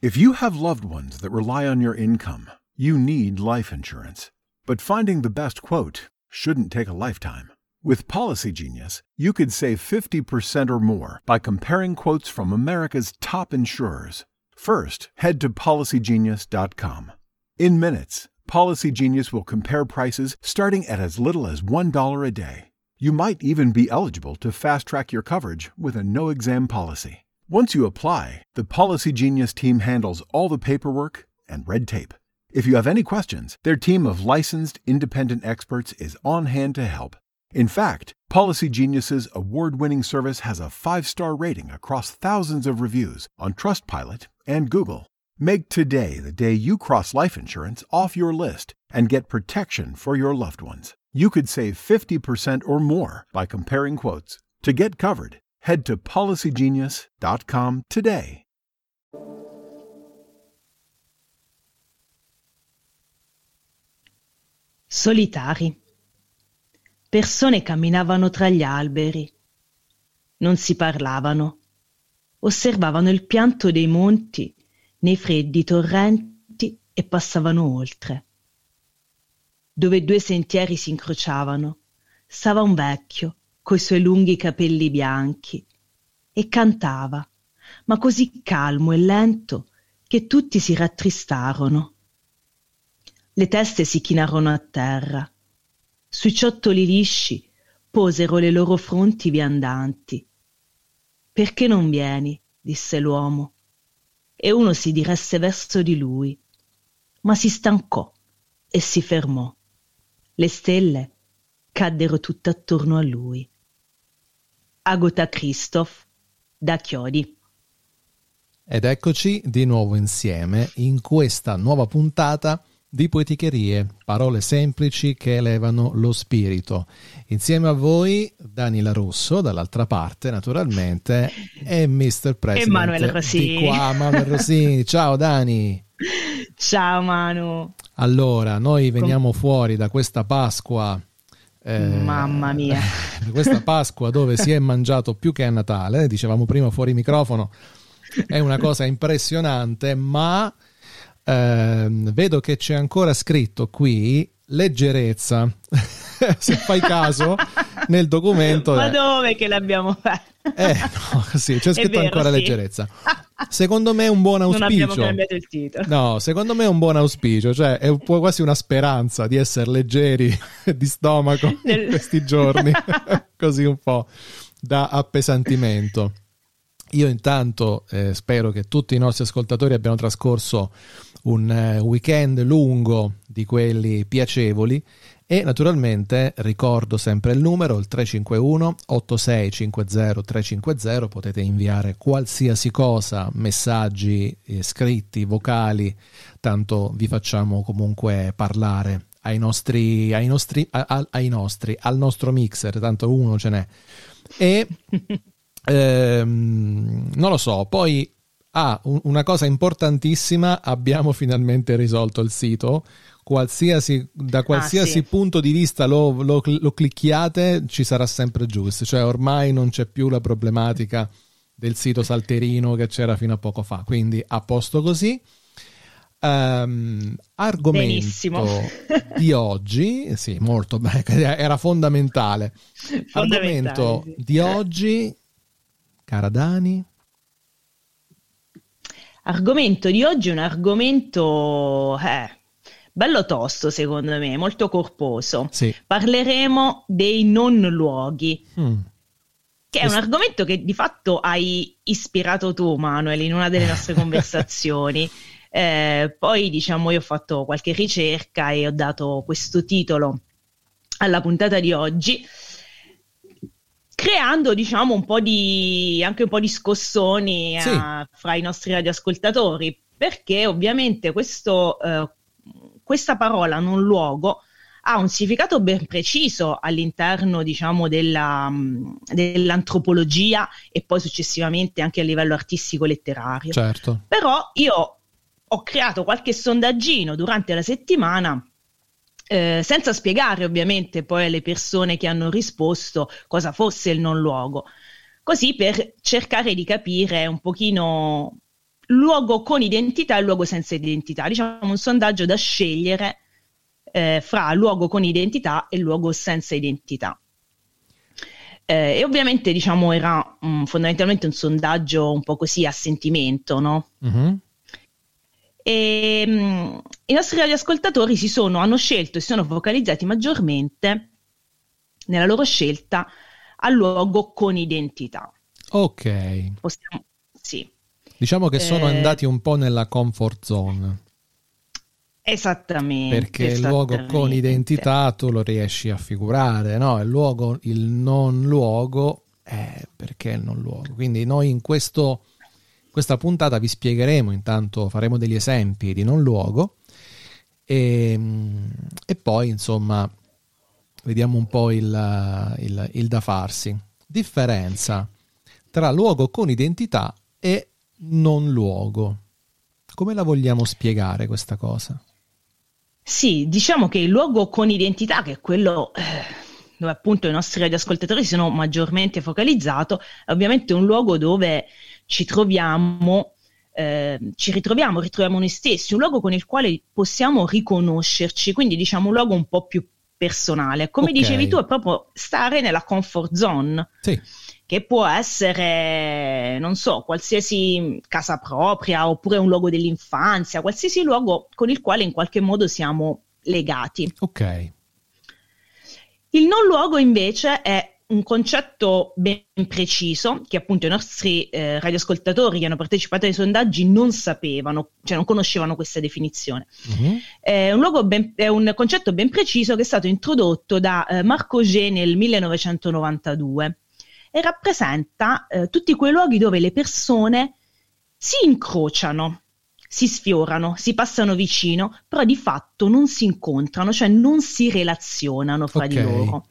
If you have loved ones that rely on your income, you need life insurance. But finding the best quote shouldn't take a lifetime. With Policy Genius, you could save 50% or more by comparing quotes from America's top insurers. First, head to policygenius.com. In minutes, Policy Genius will compare prices starting at as little as $1 a day. You might even be eligible to fast track your coverage with a no exam policy. Once you apply, the Policy Genius team handles all the paperwork and red tape. If you have any questions, their team of licensed independent experts is on hand to help. In fact, Policy Genius's award-winning service has a 5-star rating across thousands of reviews on Trustpilot and Google. Make today the day you cross life insurance off your list and get protection for your loved ones. You could save 50% or more by comparing quotes. To get covered, head to policygenius.com today. Solitari. Persone camminavano tra gli alberi. Non si parlavano. Osservavano il pianto dei monti nei freddi torrenti e passavano oltre. Dove due sentieri si incrociavano, stava un vecchio coi suoi lunghi capelli bianchi e cantava, ma così calmo e lento che tutti si rattristarono. Le teste si chinarono a terra. Sui ciottoli lisci posero le loro fronti viandanti. Perché non vieni? disse l'uomo. E uno si diresse verso di lui, ma si stancò e si fermò. Le stelle caddero tutte attorno a lui. Agota Christoph da Chiodi. Ed eccoci di nuovo insieme in questa nuova puntata di Poeticherie, parole semplici che elevano lo spirito. Insieme a voi Danila Russo, dall'altra parte naturalmente, e Mr. President Emanuele Rossini. Di qua, Manuel Rossini. Ciao Dani! Ciao Manu! Allora, noi veniamo fuori da questa Pasqua eh, Mamma mia. questa Pasqua dove si è mangiato più che a Natale, dicevamo prima fuori microfono, è una cosa impressionante, ma Ehm, vedo che c'è ancora scritto qui leggerezza. Se fai caso, nel documento. Ma è... dove che l'abbiamo fatto? Eh, no, sì, c'è scritto vero, ancora sì. leggerezza. Secondo me è un buon auspicio. Non abbiamo cambiato il titolo. No, secondo me è un buon auspicio, cioè è quasi una speranza di essere leggeri di stomaco nel... in questi giorni, così un po' da appesantimento. Io intanto eh, spero che tutti i nostri ascoltatori abbiano trascorso un eh, weekend lungo di quelli piacevoli e naturalmente ricordo sempre il numero, il 351 8650 350, potete inviare qualsiasi cosa, messaggi eh, scritti, vocali, tanto vi facciamo comunque parlare ai nostri, ai nostri, a, ai nostri al nostro mixer, tanto uno ce n'è. E ehm, non lo so, poi Ah, un- una cosa importantissima, abbiamo finalmente risolto il sito. Qualsiasi, da qualsiasi ah, sì. punto di vista lo, lo, lo, clicchiate ci sarà sempre giusto, cioè ormai non c'è più la problematica del sito salterino che c'era fino a poco fa, quindi a posto così. Um, argomento di oggi, sì, molto bene, era fondamentale. fondamentale argomento sì. di oggi, cara Dani. Argomento di oggi è un argomento eh, bello tosto, secondo me, molto corposo. Sì. Parleremo dei non luoghi. Mm. Che è un argomento che di fatto hai ispirato tu, Manuel, in una delle nostre conversazioni. Eh, poi, diciamo, io ho fatto qualche ricerca e ho dato questo titolo alla puntata di oggi creando diciamo un po' di anche un po' di scossoni sì. a, eh, fra i nostri radioascoltatori perché ovviamente questo, eh, questa parola non luogo ha un significato ben preciso all'interno diciamo della, dell'antropologia e poi successivamente anche a livello artistico letterario certo. però io ho creato qualche sondaggino durante la settimana eh, senza spiegare ovviamente poi alle persone che hanno risposto cosa fosse il non luogo, così per cercare di capire un pochino luogo con identità e luogo senza identità. Diciamo un sondaggio da scegliere eh, fra luogo con identità e luogo senza identità. Eh, e ovviamente diciamo era um, fondamentalmente un sondaggio un po' così a sentimento, no? Mm-hmm. E um, i nostri radioascoltatori si sono, hanno scelto e si sono focalizzati maggiormente nella loro scelta al luogo con identità. Ok. Possiamo, sì. Diciamo che sono eh, andati un po' nella comfort zone. Esattamente. Perché esattamente. il luogo con identità tu lo riesci a figurare, no? Il luogo, il non luogo, eh, perché il non luogo? Quindi noi in questo, questa puntata vi spiegheremo, intanto faremo degli esempi di non luogo e, e poi insomma vediamo un po' il, il, il da farsi. Differenza tra luogo con identità e non luogo. Come la vogliamo spiegare questa cosa? Sì, diciamo che il luogo con identità, che è quello eh, dove appunto i nostri radioascoltatori si sono maggiormente focalizzato, è ovviamente un luogo dove ci troviamo, eh, ci ritroviamo, ritroviamo noi stessi, un luogo con il quale possiamo riconoscerci, quindi diciamo un luogo un po' più personale. Come okay. dicevi tu, è proprio stare nella comfort zone. Sì che può essere, non so, qualsiasi casa propria oppure un luogo dell'infanzia, qualsiasi luogo con il quale in qualche modo siamo legati. Ok. Il non luogo invece è un concetto ben preciso che appunto i nostri eh, radioascoltatori che hanno partecipato ai sondaggi non sapevano, cioè non conoscevano questa definizione. Uh-huh. È, un ben, è, un concetto ben preciso che è stato introdotto da eh, Marco G nel 1992 e rappresenta eh, tutti quei luoghi dove le persone si incrociano, si sfiorano, si passano vicino, però di fatto non si incontrano, cioè non si relazionano fra okay. di loro.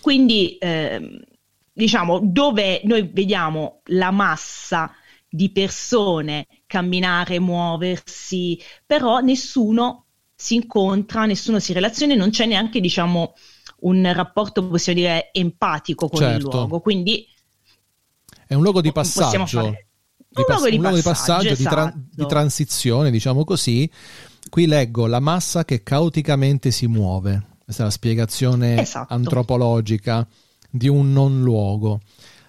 Quindi, eh, diciamo, dove noi vediamo la massa di persone camminare, muoversi, però nessuno si incontra, nessuno si relaziona, non c'è neanche, diciamo, un rapporto, possiamo dire, empatico con certo. il luogo. Quindi è un luogo di passaggio. Fare... Di un, pass- luogo, di un luogo di passaggio, esatto. di, tra- di, esatto. transizione, diciamo così. Qui leggo la massa che caoticamente si muove. Questa è la spiegazione esatto. antropologica di un non luogo.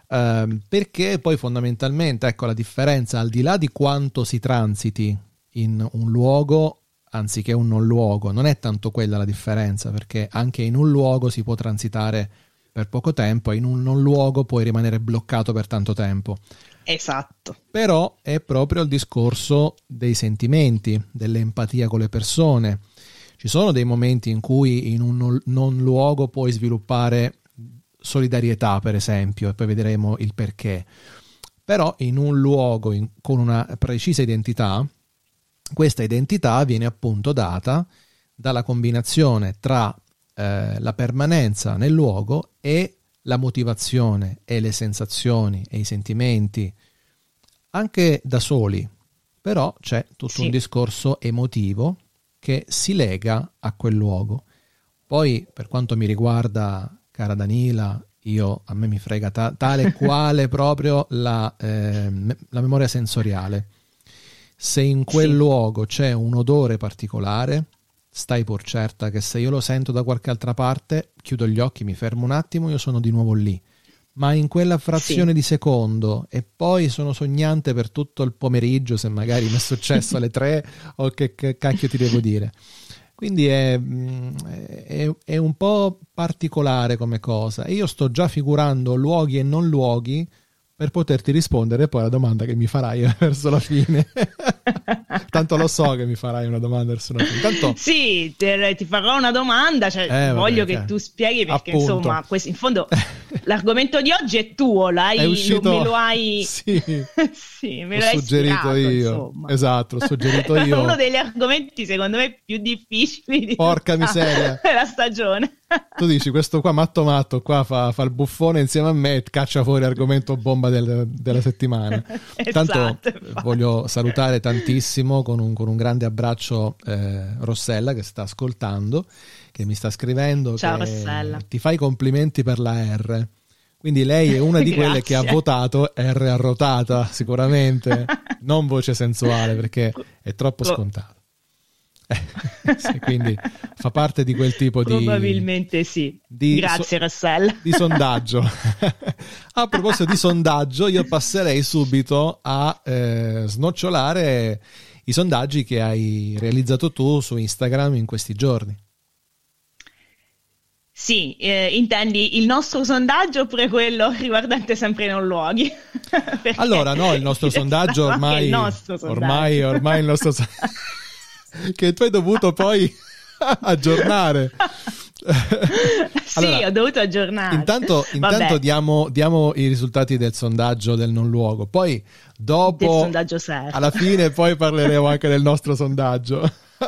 Eh, perché poi fondamentalmente, ecco la differenza, al di là di quanto si transiti in un luogo anziché un non luogo. Non è tanto quella la differenza, perché anche in un luogo si può transitare per poco tempo e in un non luogo puoi rimanere bloccato per tanto tempo. Esatto. Però è proprio il discorso dei sentimenti, dell'empatia con le persone. Ci sono dei momenti in cui in un non luogo puoi sviluppare solidarietà, per esempio, e poi vedremo il perché. Però in un luogo in, con una precisa identità, questa identità viene appunto data dalla combinazione tra eh, la permanenza nel luogo e la motivazione e le sensazioni e i sentimenti, anche da soli, però c'è tutto sì. un discorso emotivo che si lega a quel luogo. Poi, per quanto mi riguarda, cara Danila, io, a me mi frega ta- tale quale proprio la, eh, la memoria sensoriale se in quel sì. luogo c'è un odore particolare, stai pur certa che se io lo sento da qualche altra parte, chiudo gli occhi, mi fermo un attimo, io sono di nuovo lì. Ma in quella frazione sì. di secondo e poi sono sognante per tutto il pomeriggio, se magari mi è successo alle tre o che, che cacchio ti devo dire. Quindi è, mm, è, è, un po' particolare come cosa. io sto già figurando luoghi e non luoghi per poterti rispondere poi alla domanda che mi farai verso la fine. Tanto lo so che mi farai una domanda. Tanto... Sì, te, ti farò una domanda, cioè, eh, voglio che tu spieghi perché Appunto. insomma, questo, in fondo l'argomento di oggi è tuo, l'hai, è uscito... me lo hai... Sì, sì me l'ho suggerito io. Insomma. Esatto, l'ho suggerito io. Uno degli argomenti secondo me più difficili di Porca miseria. la stagione. tu dici, questo qua matto matto qua fa, fa, il buffone insieme a me e caccia fuori argomento bomba del, della settimana. esatto, Tanto voglio salutare tantissimo con un, con un grande abbraccio eh, Rossella che sta ascoltando, che mi sta scrivendo. Ciao Rossella. Ti fai complimenti per la R. Quindi lei è una di quelle che ha votato R arrotata, sicuramente, non voce sensuale perché è troppo scontato. Sì, quindi fa parte di quel tipo di probabilmente sì di grazie so, Russell di sondaggio a proposito di sondaggio io passerei subito a eh, snocciolare i sondaggi che hai realizzato tu su Instagram in questi giorni sì, eh, intendi il nostro sondaggio oppure quello riguardante sempre i non luoghi? allora, no, il nostro sondaggio ormai, il nostro sondaggio. ormai, ormai il nostro sondaggio che tu hai dovuto poi aggiornare. sì, ho dovuto aggiornare. Intanto, intanto diamo, diamo, i risultati del sondaggio del non luogo, poi dopo, alla fine, poi parleremo anche del nostro sondaggio.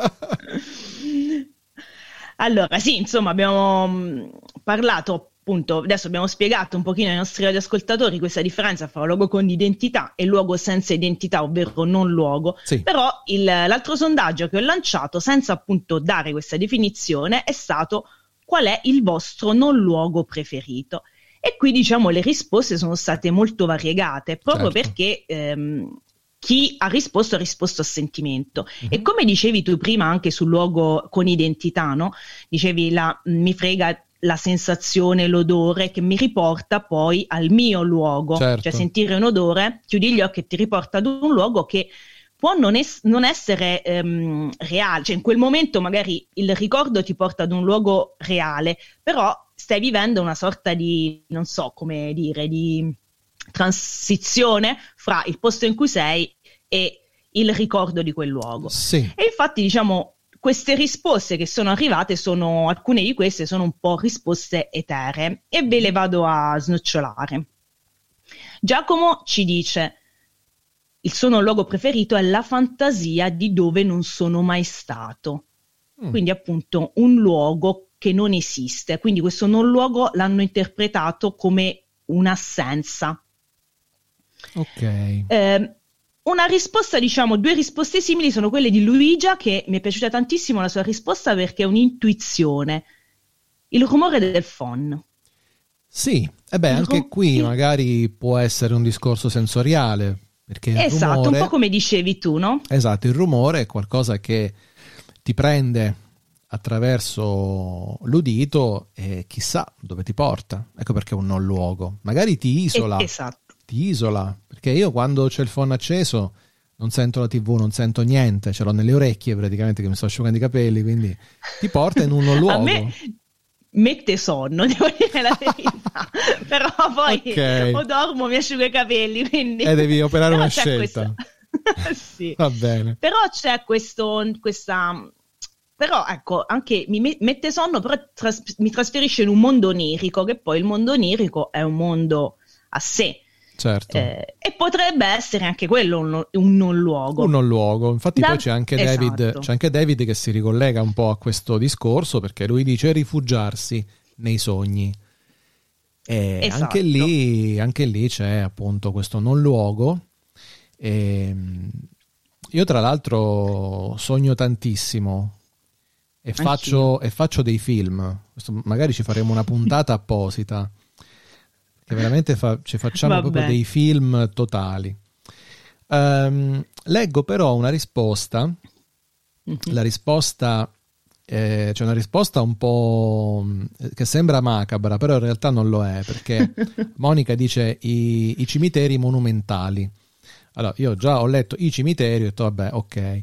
allora, sì, insomma, abbiamo mm, parlato appunto, adesso abbiamo spiegato un pochino ai nostri radioascoltatori questa differenza fra luogo con identità e luogo senza identità, ovvero non luogo. Sì. Però il, l'altro sondaggio che ho lanciato, senza appunto dare questa definizione, è stato qual è il vostro non luogo preferito. E qui diciamo le risposte sono state molto variegate, proprio certo. perché ehm, chi ha risposto ha risposto a sentimento. Mm-hmm. E come dicevi tu prima anche sul luogo con identità, no? Dicevi la, mi frega la sensazione, l'odore che mi riporta poi al mio luogo. Certo. Cioè sentire un odore, chiudi gli occhi e ti riporta ad un luogo che può non, es- non essere um, reale, cioè in quel momento magari il ricordo ti porta ad un luogo reale, però stai vivendo una sorta di, non so come dire, di transizione fra il posto in cui sei e il ricordo di quel luogo. Sì. E infatti diciamo queste risposte che sono arrivate sono, alcune di queste sono un po' risposte eteree e ve le vado a snocciolare. Giacomo ci dice il suo non luogo preferito è la fantasia di dove non sono mai stato. Mm. Quindi appunto un luogo che non esiste. Quindi questo non luogo l'hanno interpretato come un'assenza. Ok. Eh, una risposta, diciamo, due risposte simili sono quelle di Luigia, che mi è piaciuta tantissimo la sua risposta perché è un'intuizione. Il rumore del phon. Sì, e beh, anche rum- qui magari può essere un discorso sensoriale. Perché esatto, rumore, un po' come dicevi tu, no? Esatto, il rumore è qualcosa che ti prende attraverso l'udito e chissà dove ti porta. Ecco perché è un non luogo. Magari ti isola. esatto ti isola. Perché io quando c'è il phone acceso non sento la tv, non sento niente, ce l'ho nelle orecchie praticamente che mi sto asciugando i capelli, quindi ti porta in un luogo. A me mette sonno, devo dire la verità, però poi okay. o dormo mi asciugo i capelli, quindi... E eh, devi operare una scelta. sì. Va bene. Però c'è questo, questa... Però ecco, anche mi mette sonno, però tras- mi trasferisce in un mondo onirico, che poi il mondo onirico è un mondo a sé Certo. Eh, e potrebbe essere anche quello un, un non luogo. Un non luogo. Infatti, da... poi c'è anche, David, esatto. c'è anche David che si ricollega un po' a questo discorso perché lui dice rifugiarsi nei sogni. E esatto. anche, lì, anche lì c'è appunto questo non luogo. E ehm, io, tra l'altro, sogno tantissimo e faccio, e faccio, dei film. Questo, magari ci faremo una puntata apposita che veramente fa, ci facciamo Vabbè. proprio dei film totali. Um, leggo però una risposta, mm-hmm. la risposta eh, c'è una risposta un po' che sembra macabra, però in realtà non lo è, perché Monica dice i, i, cimiteri monumentali. Allora, io già ho letto i cimiteri e ho detto, vabbè, ok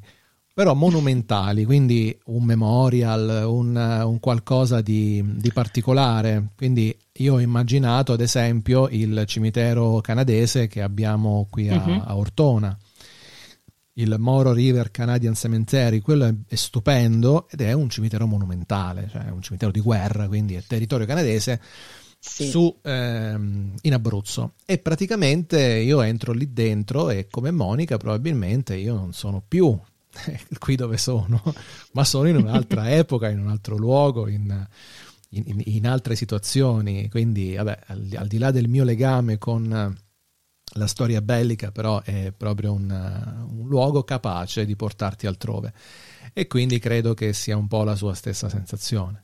però monumentali, quindi un memorial, un, un qualcosa di, di, particolare. Quindi io ho immaginato ad esempio il cimitero canadese che abbiamo qui a, uh-huh. a Ortona, il Moro River Canadian Cemetery, quello è, è, stupendo ed è un cimitero monumentale, cioè un cimitero di guerra, quindi è territorio canadese. Sì. Su, ehm, in Abruzzo e praticamente io entro lì dentro e come Monica probabilmente io non sono più qui dove sono, ma sono in un'altra epoca, in un altro luogo, in, in, in altre situazioni. Quindi, vabbè, al, al, di là del mio legame con la storia bellica, però è proprio un, un luogo capace di portarti altrove. E quindi credo che sia un po' la sua stessa sensazione.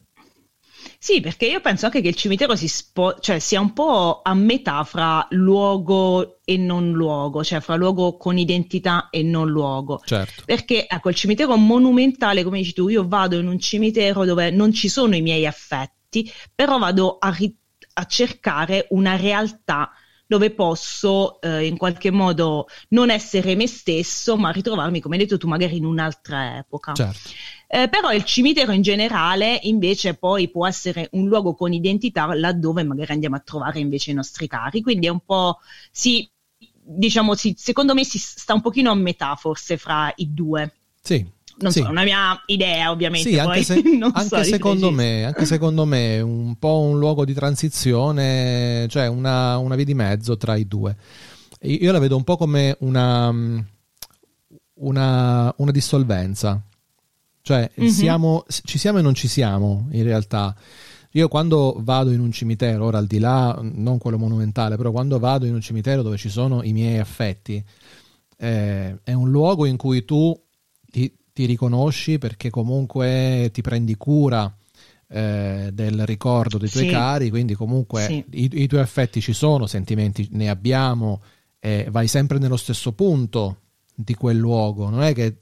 Sì, perché io penso anche che il cimitero si spo- cioè, sia un po' a metà fra luogo e non luogo, cioè fra luogo con identità e non luogo. Certo. Perché ecco, il cimitero monumentale, come dici tu, io vado in un cimitero dove non ci sono i miei affetti, però vado a, ri- a cercare una realtà dove posso eh, in qualche modo non essere me stesso, ma ritrovarmi, come hai detto tu, magari in un'altra epoca. Certo. Eh, però il cimitero in generale invece poi può essere un luogo con identità laddove magari andiamo a trovare invece i nostri cari, quindi è un po' sì, diciamo sì, secondo me si sta un pochino a metà forse fra i due. Sì, non sì. so, una mia idea ovviamente. Sì, anche, se, anche so secondo me, anche secondo me un po' un luogo di transizione, cioè una, una, via di mezzo tra i due. Io la vedo un po' come una, una, una dissolvenza, cioè mm-hmm. siamo, ci siamo e non ci siamo in realtà. Io quando vado in un cimitero, ora al di là, non quello monumentale, però quando vado in un cimitero dove ci sono i miei affetti, eh, è un luogo in cui tu ti, ti, riconosci perché comunque ti prendi cura eh, del ricordo dei tuoi sì. cari, quindi comunque sì. i, i, tuoi affetti ci sono, sentimenti ne abbiamo, eh, vai sempre nello stesso punto di quel luogo, non è che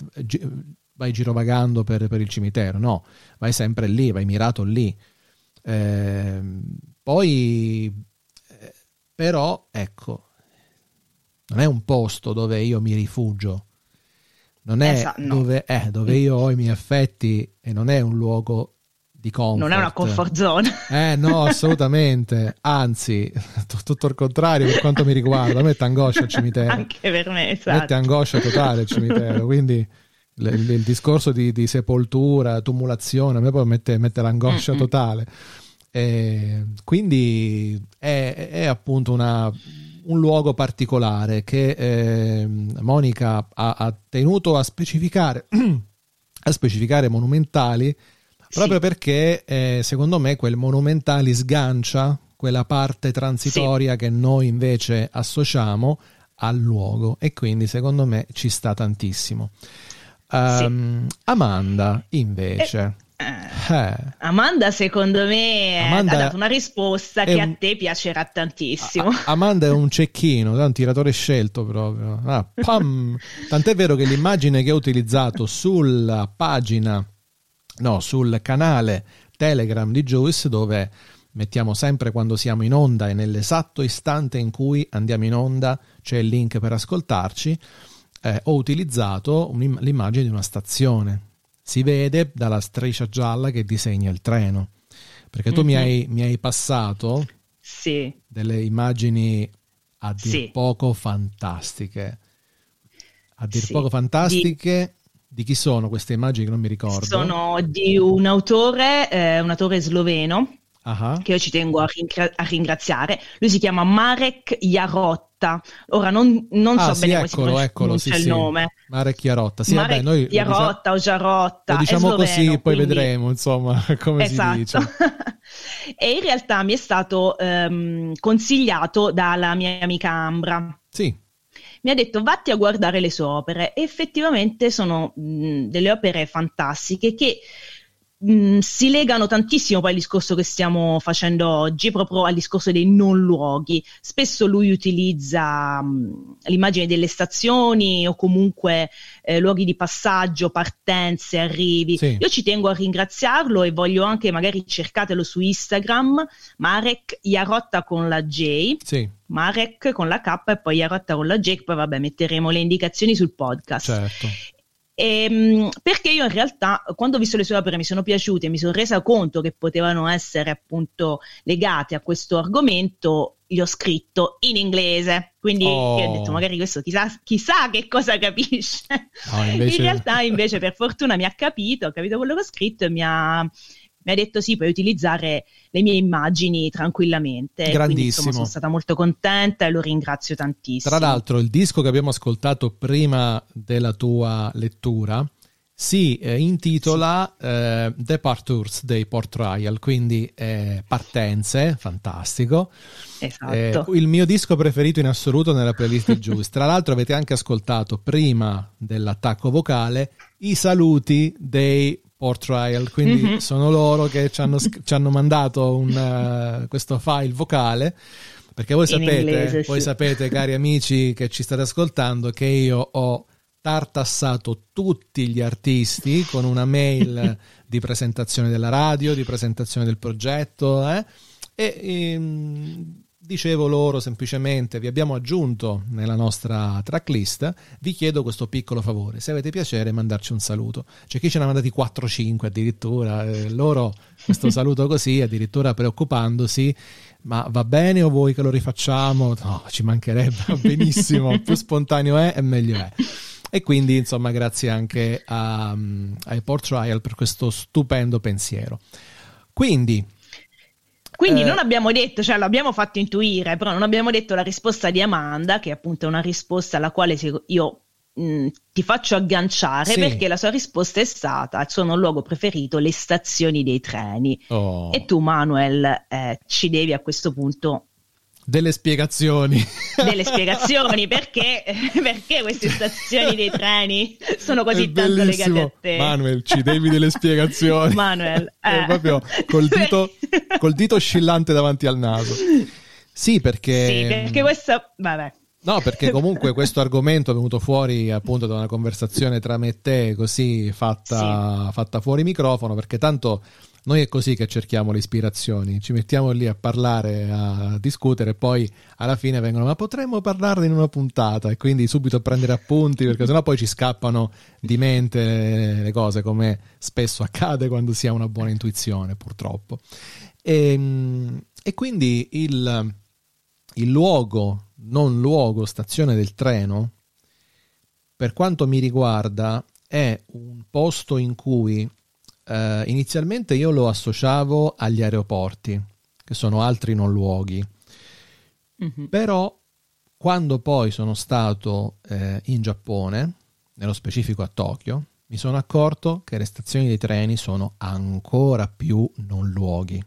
vai girovagando per, per, il cimitero, no, vai sempre lì, vai mirato lì. Eh, poi, eh, però, ecco, non è un posto dove io mi rifugio, non è esatto, no. dove, eh, dove io ho i miei affetti e non è un luogo di comfort. Non è una comfort zone. Eh no, assolutamente. Anzi, t- tutto il contrario per quanto mi riguarda. A me angoscia il cimitero. Anche per me, esatto. Mette angoscia totale il cimitero, quindi il, il discorso di, di, sepoltura, tumulazione, a me poi mette, mette l'angoscia totale. E quindi è, è appunto una, un luogo particolare che eh, Monica ha, ha, tenuto a specificare, a specificare monumentali proprio sì. perché eh, secondo me quel monumentali sgancia quella parte transitoria sì. che noi invece associamo al luogo e quindi secondo me ci sta tantissimo. Um, sì. Amanda, invece. Eh, eh. Amanda, secondo me, Amanda ha dato una risposta che un... a te piacerà tantissimo. A- Amanda è un cecchino, è un tiratore scelto proprio. Ah, Tant'è vero che l'immagine che ho utilizzato sulla pagina, no, sul canale Telegram di Juice, dove mettiamo sempre quando siamo in onda e nell'esatto istante in cui andiamo in onda c'è il link per ascoltarci eh, ho utilizzato l'immagine di una stazione. Si vede dalla striscia gialla che disegna il treno. Perché tu mm-hmm. mi, mhm. hai, mi, hai, passato sì. delle immagini a dir sì. poco fantastiche. A dir sì. poco fantastiche. Di... di... chi sono queste immagini che non mi ricordo? Sono di un autore, eh, un autore sloveno, uh-huh. che io ci tengo a, ringra- a, ringraziare. Lui si chiama Marek Jarotta. Ora non, non ah, so sì, bene eccolo, come eccolo, si sì, il sì. nome. Marek Jarotta. Sì, Marek vabbè, noi Jarotta diciamo, o Jarotta. Lo diciamo sloveno, così, poi quindi... vedremo insomma come esatto. si dice. e in realtà mi è stato um, consigliato dalla mia amica Ambra. Sì mi ha detto vatti a guardare le sue opere e effettivamente sono mh, delle opere fantastiche che mh, mm, si legano tantissimo poi al discorso che stiamo facendo oggi, proprio al discorso dei non luoghi. Spesso lui utilizza mh, mm, l'immagine delle stazioni o comunque eh, luoghi di passaggio, partenze, arrivi. Sì. Io ci tengo a ringraziarlo e voglio anche, magari cercatelo su Instagram, Marek Iarotta con la J. Sì. Marek con la K e poi Iarotta con la J, poi vabbè metteremo le indicazioni sul podcast. Certo. Ehm, perché io in realtà quando ho visto le sue opere mi sono piaciute e mi sono resa conto che potevano essere appunto legate a questo argomento, gli ho scritto in inglese. Quindi oh. ho detto magari questo chissà, chissà che cosa capisce. No, invece... In realtà invece per fortuna mi ha capito, ha capito quello che ho scritto e mi ha, mi ha detto sì, puoi utilizzare le mie immagini tranquillamente. Grandissimo. Quindi, insomma, sono stata molto contenta e lo ringrazio tantissimo. Tra l'altro, il disco che abbiamo ascoltato prima della tua lettura si eh, intitola sì. eh, Departures dei Port Royal, quindi eh, partenze, fantastico. Esatto. Eh, il mio disco preferito in assoluto nella playlist di Juice. Tra l'altro avete anche ascoltato prima dell'attacco vocale i saluti dei Port Trial, quindi mm-hmm. sono loro che ci hanno, ci hanno mandato un, uh, questo file vocale. Perché voi sapete, inglese, voi sì. sapete, cari amici che ci state ascoltando, che io ho tartassato tutti gli artisti con una mail di presentazione della radio, di presentazione del progetto, eh? e ehm, dicevo loro semplicemente vi abbiamo aggiunto nella nostra tracklist vi chiedo questo piccolo favore se avete piacere mandarci un saluto. C'è chi ce ne ha mandati 4-5 addirittura eh, loro questo saluto così addirittura preoccupandosi ma va bene o vuoi che lo rifacciamo? No ci mancherebbe benissimo più spontaneo è e meglio è. E quindi insomma grazie anche a, ai Port Trial per questo stupendo pensiero. Quindi quindi eh, non abbiamo detto, cioè l'abbiamo fatto intuire, però non abbiamo detto la risposta di Amanda, che è appunto una risposta alla quale io mh, ti faccio agganciare sì. perché la sua risposta è stata il suo non luogo preferito, le stazioni dei treni. Oh. E tu, Manuel, eh, ci devi a questo punto delle spiegazioni. Delle spiegazioni perché, perché queste stazioni dei treni sono così tanto legate a te. Manuel, ci devi delle spiegazioni. Manuel, eh. proprio col dito, col dito oscillante davanti al naso. Sì, perché... Sì, perché questa... Vabbè. No, perché comunque questo argomento è venuto fuori appunto da una conversazione tra me e te, così fatta, sì. fatta fuori microfono, perché tanto noi è così che cerchiamo le ispirazioni, ci mettiamo lì a parlare, a discutere e poi alla fine vengono ma potremmo parlarne in una puntata e quindi subito prendere appunti perché sennò poi ci scappano di mente le cose come spesso accade quando si ha una buona intuizione purtroppo. E, ehm, e quindi il, il luogo, non luogo, stazione del treno, per quanto mi riguarda è un posto in cui eh, inizialmente io lo associavo agli aeroporti, che sono altri non luoghi. Mm-hmm. Però quando poi sono stato eh, in Giappone, nello specifico a Tokyo, mi sono accorto che le stazioni dei treni sono ancora più non luoghi.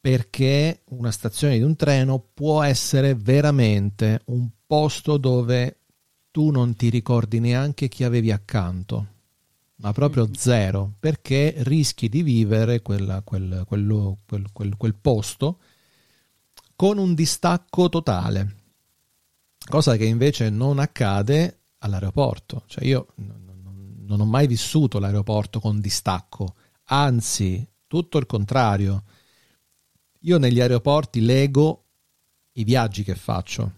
Perché una stazione di un treno può essere veramente un posto dove tu non ti ricordi neanche chi avevi accanto ma proprio zero, perché rischi di vivere quella, quel, quello, quel, quel, quel posto con un distacco totale, cosa che invece non accade all'aeroporto. Cioè io non, ho mai vissuto l'aeroporto con distacco, anzi, tutto il contrario. Io negli aeroporti lego i viaggi che faccio.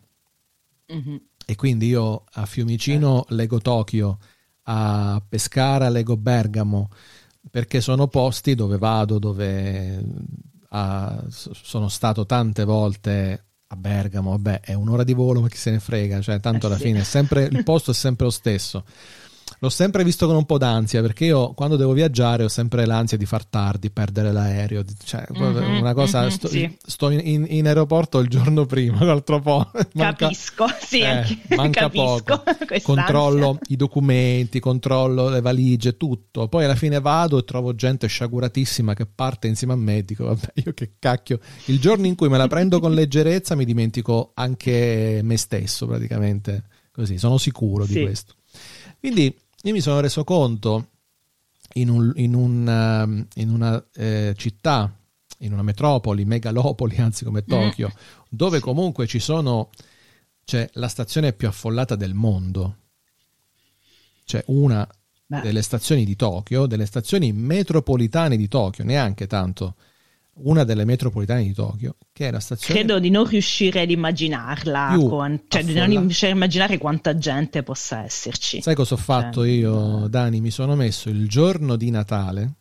Mm-hmm. E quindi io a Fiumicino eh. lego Tokyo, a Pescara, Lego Bergamo, perché sono posti dove vado, dove a, sono stato tante volte a Bergamo, vabbè, è un'ora di volo, ma chi se ne frega, cioè tanto eh alla fine sempre, il posto è sempre lo stesso. L'ho sempre visto con un po' d'ansia perché io quando devo viaggiare ho sempre l'ansia di far tardi, perdere l'aereo. Cioè, mm-hmm, una cosa, mm-hmm, sto, sì. sto in, in, aeroporto il giorno prima, l'altro po'. Manca, Capisco, sì, eh, manca poco. Controllo i documenti, controllo le valigie, tutto. Poi alla fine vado e trovo gente sciaguratissima che parte insieme a me. Dico, vabbè, io che cacchio. Il giorno in cui me la prendo con leggerezza mi dimentico anche me stesso praticamente. Così, sono sicuro sì. di questo. Quindi io mi sono reso conto in, un, in, un, ehm, in una eh, città, in una metropoli, megalopoli, anzi come Tokyo, mm. dove comunque ci sono, c'è la stazione più affollata del mondo. C'è una Beh. delle stazioni di Tokyo, delle stazioni metropolitane di Tokyo, neanche tanto una delle metropolitane di Tokyo, che è la stazione... Credo di non riuscire ad immaginarla, con, cioè di non riuscire a immaginare quanta gente possa esserci. Sai cosa ho fatto cioè, io, Dani? Mi sono messo il giorno di Natale,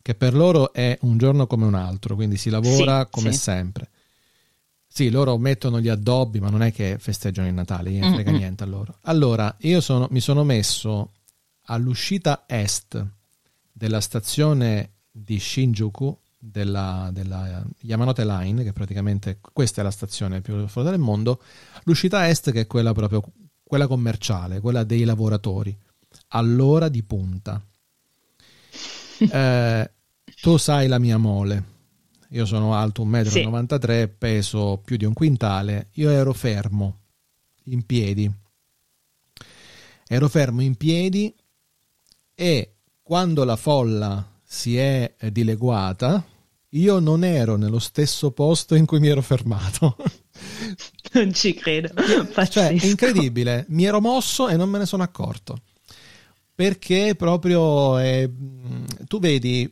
che per loro è un giorno come un altro, quindi si lavora sì, come sì. sempre. Sì, loro mettono gli addobbi, ma non è che festeggiano il Natale, non frega Mm-mm. niente a loro. Allora, io sono, mi sono messo all'uscita est della stazione di Shinjuku della, della, Yamanote Line, che praticamente questa è la stazione più fuori del mondo, l'uscita est che è quella proprio quella commerciale, quella dei lavoratori, all'ora di punta. Eh, tu sai la mia mole, io sono alto 1,93 m, sì. peso più di un quintale, io ero fermo, in piedi. Ero fermo in piedi e quando la folla si è dileguata, io non ero nello stesso posto in cui mi ero fermato. Non ci credo. cioè, è incredibile. Mi ero mosso e non me ne sono accorto. Perché proprio è... tu vedi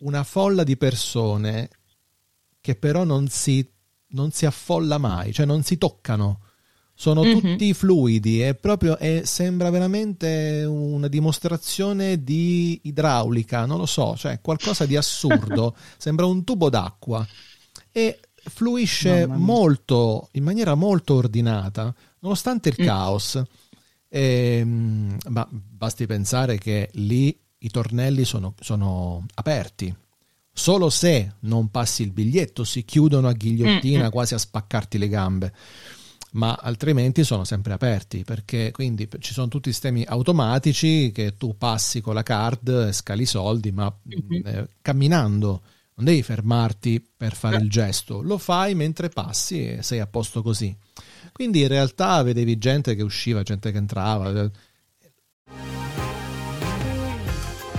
una folla di persone che però non si, non si affolla mai, cioè non si toccano sono mm-hmm. tutti fluidi è proprio è, sembra veramente una dimostrazione di idraulica non lo so cioè qualcosa di assurdo sembra un tubo d'acqua e fluisce molto in maniera molto ordinata nonostante il mm. caos e, ehm, ma basti pensare che lì i tornelli sono, sono aperti solo se non passi il biglietto si chiudono a ghigliottina mm-hmm. quasi a spaccarti le gambe ma altrimenti sono sempre aperti perché quindi ci sono tutti i sistemi automatici che tu passi con la card e scali i soldi, ma mm-hmm. eh, camminando non devi fermarti per fare il gesto, lo fai mentre passi e sei a posto così. Quindi in realtà vedevi gente che usciva, gente che entrava.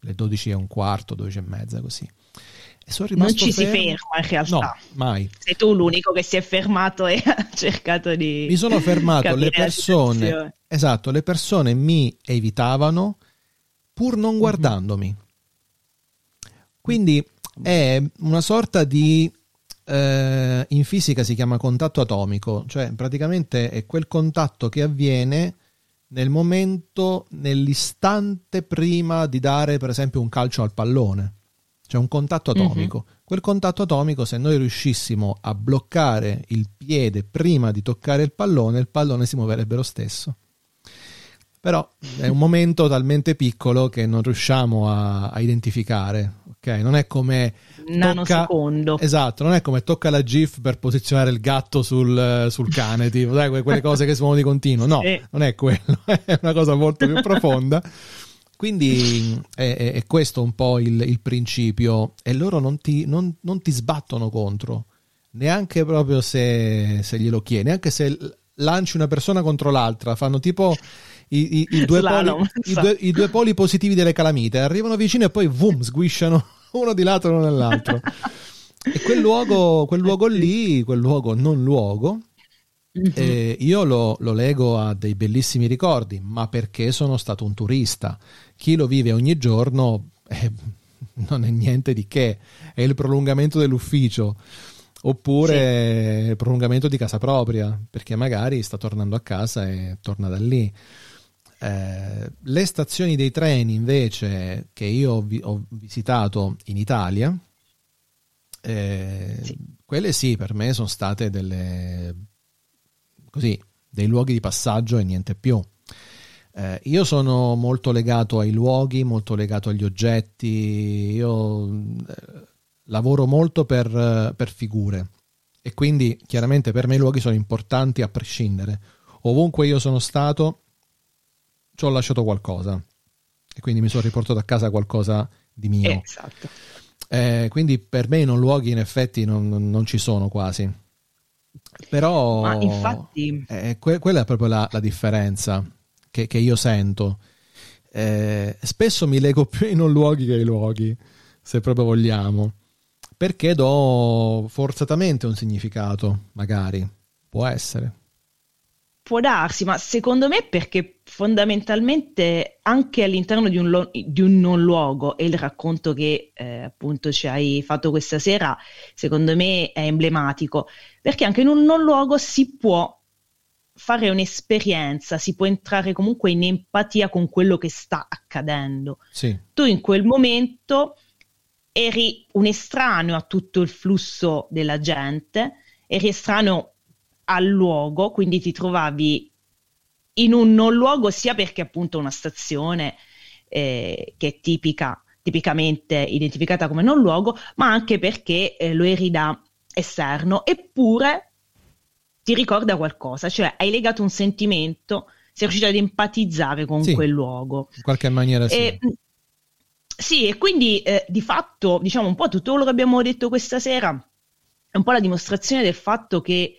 le 12 e un quarto, 12 e mezza, così. E sono rimasto non ci fermo. si ferma in realtà. No, mai. Sei tu l'unico che si è fermato e ha cercato di. Mi sono fermato, le persone. Esatto, le persone mi evitavano pur non mhm. guardandomi. Quindi è una sorta di. Eh, in fisica si chiama contatto atomico, cioè praticamente è quel contatto che avviene nel momento, nell'istante prima di dare per esempio un calcio al pallone. C'è un contatto mhm. atomico. Mm-hmm. Quel contatto atomico, se noi riuscissimo a bloccare il piede prima di toccare il pallone, il pallone si muoverebbe lo stesso. Però è un momento talmente piccolo che non riusciamo a, a identificare. Ok, non è come nanosecondo. Tocca, esatto, non è come tocca la GIF per posizionare il gatto sul, sul cane, tipo, sai, quelle cose che si muovono di continuo. No, sì. non è quello, è una cosa molto più profonda. Quindi è, è, è, questo un po' il, il principio e loro non ti, non, non ti, sbattono contro, neanche proprio se, se glielo chiedi, neanche se lanci una persona contro l'altra, fanno tipo i, i, i, due, poli, i, due, i, due, poli, positivi delle calamite, arrivano vicino e poi boom, sguisciano uno di lato e uno nell'altro. e quel luogo, quel luogo lì, quel luogo non luogo, mm-hmm. eh, io lo, lo lego a dei bellissimi ricordi, ma perché sono stato un turista. Chi lo vive ogni giorno eh, non è niente di che, è il prolungamento dell'ufficio oppure sì. il prolungamento di casa propria, perché magari sta tornando a casa e torna da lì. Eh, le stazioni dei treni invece che io ho, vi- ho visitato in Italia, eh, sì. quelle sì, per me sono state delle così, dei luoghi di passaggio e niente più. Eh, io sono molto legato ai luoghi, molto legato agli oggetti, io eh, lavoro molto per, per figure e quindi chiaramente per me i luoghi sono importanti a prescindere. Ovunque io sono stato, ci ho lasciato qualcosa e quindi mi sono riportato a casa qualcosa di mio. Esatto. Eh, quindi per me non luoghi in effetti non, non ci sono quasi. Però Ma infatti... Eh, que- quella è proprio la, la differenza che, che, io sento. Eh, spesso mi leggo più ai non luoghi che ai luoghi, se proprio vogliamo, perché do forzatamente un significato, magari. Può essere. Può darsi, ma secondo me perché fondamentalmente anche all'interno di un, lo- di un non luogo e il racconto che eh, appunto ci hai fatto questa sera, secondo me è emblematico, perché anche in un non luogo si può fare un'esperienza, si può entrare comunque in empatia con quello che sta accadendo. Sì. Tu in quel momento eri un estraneo a tutto il flusso della gente, eri estraneo al luogo, quindi ti trovavi in un non luogo sia perché appunto una stazione eh, che è tipica tipicamente identificata come non luogo, ma anche perché eh, lo eri da esterno, eppure ti ricorda qualcosa, cioè hai legato un sentimento, sei riuscito ad empatizzare con sì, quel luogo. In qualche maniera sì. E, sì, e quindi eh, di fatto, diciamo un po' tutto quello che abbiamo detto questa sera è un po' la dimostrazione del fatto che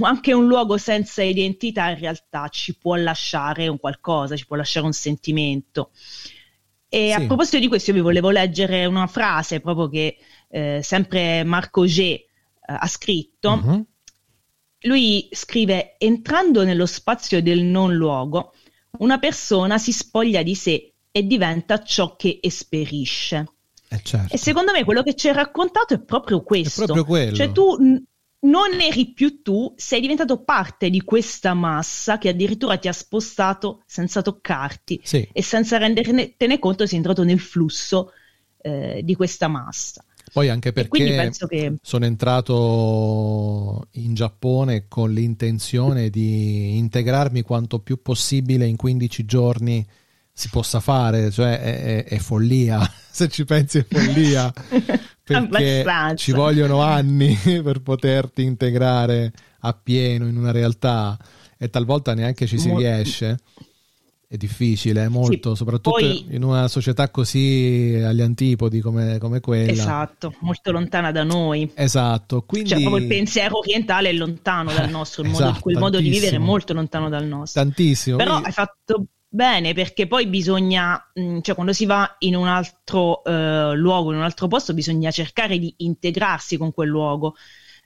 anche un luogo senza identità in realtà ci può lasciare un qualcosa, ci può lasciare un sentimento. E sì. a proposito di questo, io vi volevo leggere una frase proprio che eh, sempre Marco G eh, ha scritto. Uh-huh. Lui scrive: Entrando nello spazio del non luogo, una persona si spoglia di sé e diventa ciò che esperisce. Eh certo. E secondo me quello che ci hai raccontato è proprio questo. È proprio quello. Cioè tu non eri più tu, sei diventato parte di questa massa che addirittura ti ha spostato senza toccarti sì. e senza rendertene conto sei entrato nel flusso eh, di questa massa. Poi anche perché che... sono entrato in Giappone con l'intenzione di integrarmi quanto più possibile in 15 giorni si possa fare, cioè è, è, è follia, se ci pensi è follia, perché Abbastanza. ci vogliono anni per poterti integrare appieno in una realtà e talvolta neanche ci si Mo- riesce. È difficile, è molto, sì, soprattutto poi, in una società così agli antipodi come, come, quella. Esatto, molto lontana da noi. Esatto, quindi... Cioè, proprio il pensiero orientale è lontano dal nostro, il esatto, modo, quel modo di vivere è molto lontano dal nostro. Tantissimo. Però quindi... hai fatto bene perché poi bisogna, mm, cioè quando si va in un altro eh, luogo, in un altro posto, bisogna cercare di integrarsi con quel luogo.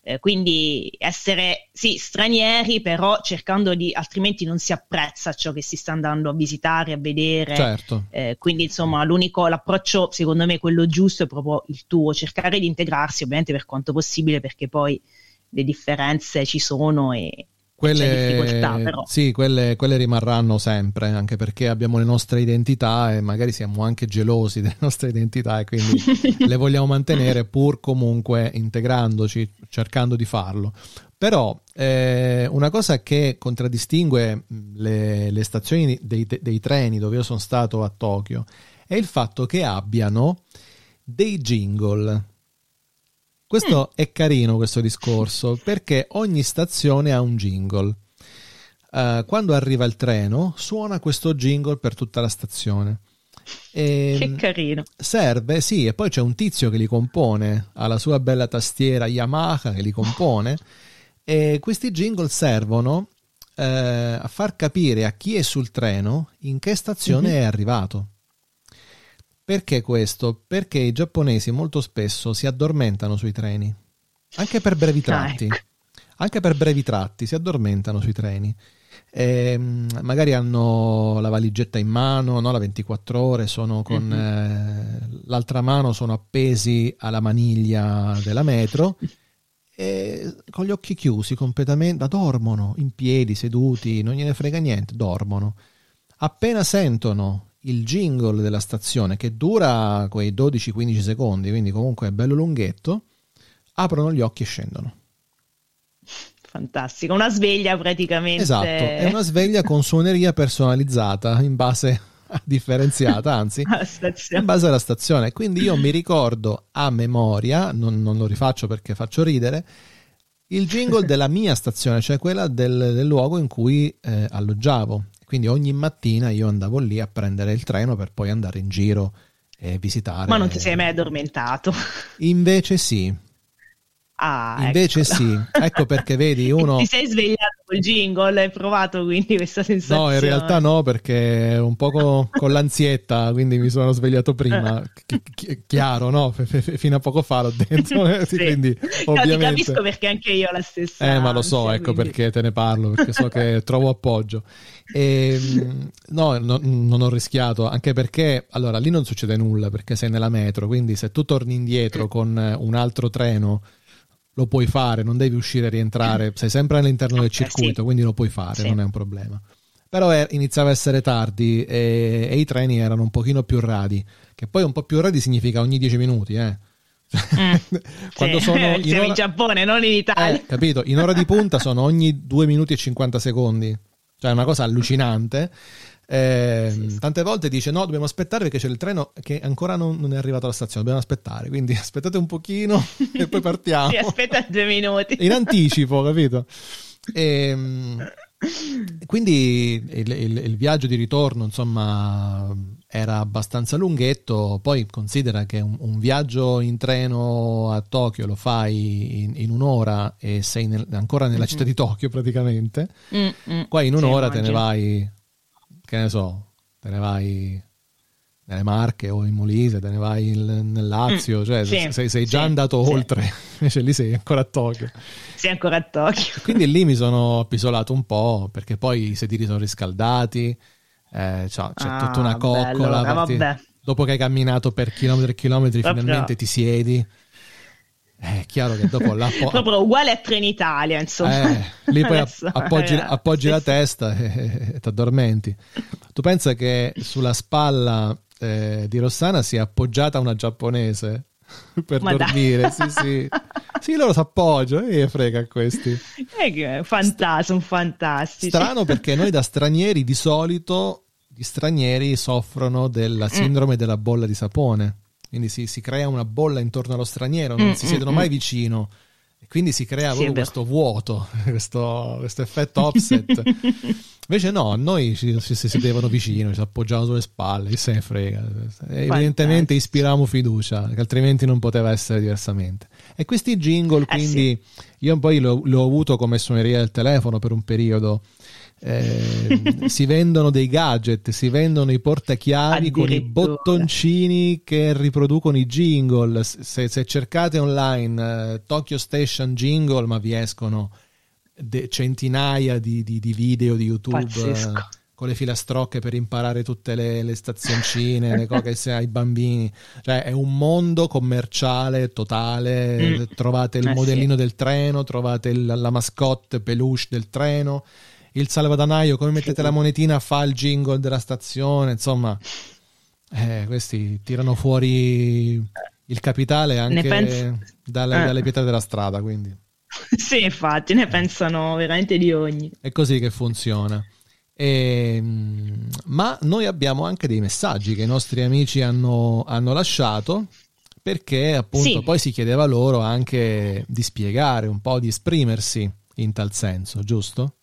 Eh, quindi essere sì stranieri, però cercando di, altrimenti non si apprezza ciò che si sta andando a visitare, a vedere. Certo. Eh, quindi insomma l'unico, l'approccio secondo me quello giusto è proprio il tuo, cercare di integrarsi ovviamente per quanto possibile perché poi le differenze ci sono e, quelle, sì, quelle, quelle, rimarranno sempre, anche perché abbiamo le nostre identità e magari siamo anche gelosi delle nostre identità e quindi le vogliamo mantenere pur comunque integrandoci, cercando di farlo. Però eh, una cosa che contraddistingue le, le stazioni dei, dei treni dove io sono stato a Tokyo è il fatto che abbiano dei jingle questo mm. è carino questo discorso perché ogni stazione ha un jingle. Uh, quando arriva il treno suona questo jingle per tutta la stazione. E che carino. Serve, sì, e poi c'è un tizio che li compone, ha la sua bella tastiera Yamaha che li compone e questi jingle servono eh, a far capire a chi è sul treno in che stazione mm-hmm. è arrivato. Perché questo? Perché i giapponesi molto spesso si addormentano sui treni, anche per brevi ah, tratti. Ecco. Anche per brevi tratti si addormentano sui treni. E, ehm, magari hanno la valigetta in mano, no? la 24 ore, sono con mm-hmm. eh, l'altra mano sono appesi alla maniglia della metro e con gli occhi chiusi completamente, dormono in piedi, seduti, non gliene frega niente, dormono. Appena sentono il jingle della stazione che dura quei 12-15 secondi, quindi comunque è bello lunghetto, aprono gli occhi e scendono. Fantastico, una sveglia praticamente. Esatto, è una sveglia con suoneria personalizzata in base differenziata, anzi, in base alla stazione. Quindi io mi ricordo a memoria, non, non lo rifaccio perché faccio ridere, il jingle della mia stazione, cioè quella del, del luogo in cui eh, alloggiavo. Quindi ogni mattina io andavo lì a prendere il treno per poi andare in giro e visitare. Ma non ti sei mai addormentato? Invece sì. Ah, Invece eccola. sì, ecco perché vedi uno... Ti sei svegliato col jingle, hai provato quindi questa sensazione? No, in realtà no, perché un po' con, con l'ansietta, quindi mi sono svegliato prima, Ch- ch- chiaro, no? F- fino a poco fa l'ho detto, sì. quindi no, ovviamente... capisco perché anche io ho la stessa... Eh, ma lo so, ansia, ecco quindi... perché te ne parlo, perché so che trovo appoggio. E, ehm, no, no, non ho rischiato, anche perché, allora, lì non succede nulla, perché sei nella metro, quindi se tu torni indietro con un altro treno lo puoi fare, non devi uscire e rientrare, sei sempre all'interno del circuito, sì. quindi lo puoi fare, sì. non è un problema. Però è, iniziava a essere tardi e, e, i treni erano un pochino più radi, che poi un po' più radi significa ogni 10 minuti, eh. Mm, Quando sì. sono in, ora... in Giappone, non in Italia. Eh, capito? In ora di punta sono ogni 2 minuti e 50 secondi, cioè è una cosa allucinante. Eh, tante volte dice no, dobbiamo aspettare perché c'è il treno che ancora non, non, è arrivato alla stazione, dobbiamo aspettare, quindi aspettate un pochino e poi partiamo. sì, aspetta due minuti. In anticipo, capito? E, ehm, quindi il, il, il, viaggio di ritorno, insomma, era abbastanza lunghetto. Poi considera che un, un viaggio in treno a Tokyo lo fai in, in un'ora e sei nel, ancora nella mm-hmm. città di Tokyo praticamente. Mm-hmm. Qua in un'ora sì, te ne vai, che ne so, te ne vai nelle Marche o in Molise, te ne vai in, nel Lazio, mm, cioè sì, sei, sei, già sì, andato sì. oltre, invece lì sei ancora a Tokyo. Sei ancora a Tokyo. Quindi lì mi sono appisolato un po' perché poi i sedili sono riscaldati, eh, cioè, c'è ah, tutta una coccola. Bello, parti... Dopo che hai camminato per chilometri e chilometri, Proprio. finalmente ti siedi. È chiaro che dopo la po- proprio uguale a Trenitalia, insomma. Eh, lì poi appoggi, eh, appoggi la testa e, e ti addormenti. Tu pensa che sulla spalla eh, di Rossana si è appoggiata una giapponese per Ma dormire. Sì, sì. sì, loro si appoggiano e frega a questi. È fantastico, fantastici. Strano perché noi da stranieri di solito gli stranieri soffrono della mm. sindrome della bolla di sapone. Quindi si, si, crea una bolla intorno allo straniero, non mm, si siedono mm, mai mm. vicino. E quindi si crea sì, questo vuoto, questo, questo effetto offset. Invece no, noi ci, ci si sedevano vicino, ci appoggiavano sulle spalle, chi se ne frega. Evidentemente ispiravamo fiducia, che altrimenti non poteva essere diversamente. E questi jingle, quindi, eh sì. io poi l'ho, l'ho avuto come suoneria del telefono per un periodo. Eh, si vendono dei gadget, si vendono i portachiavi con i bottoncini che riproducono i jingle. Se, se cercate online eh, Tokyo Station jingle, ma vi escono de- centinaia di, di, di, video di YouTube eh, con le filastrocche per imparare tutte le, le stazioncine, le cose ai bambini. Cioè, è un mondo commerciale totale. Mm. Trovate il eh, modellino sì. del treno, trovate il, la mascotte peluche del treno. Il salvadanaio, come mettete sì. la monetina, fa il jingle della stazione. Insomma, eh, questi tirano fuori il capitale anche dalle, eh. dalle pietre della strada. Quindi. sì, infatti, ne pensano veramente di ogni. È così che funziona. E, ehm, ma noi abbiamo anche dei messaggi che i nostri amici hanno, hanno lasciato perché appunto sì. poi si chiedeva loro anche di spiegare un po', di esprimersi in tal senso, giusto?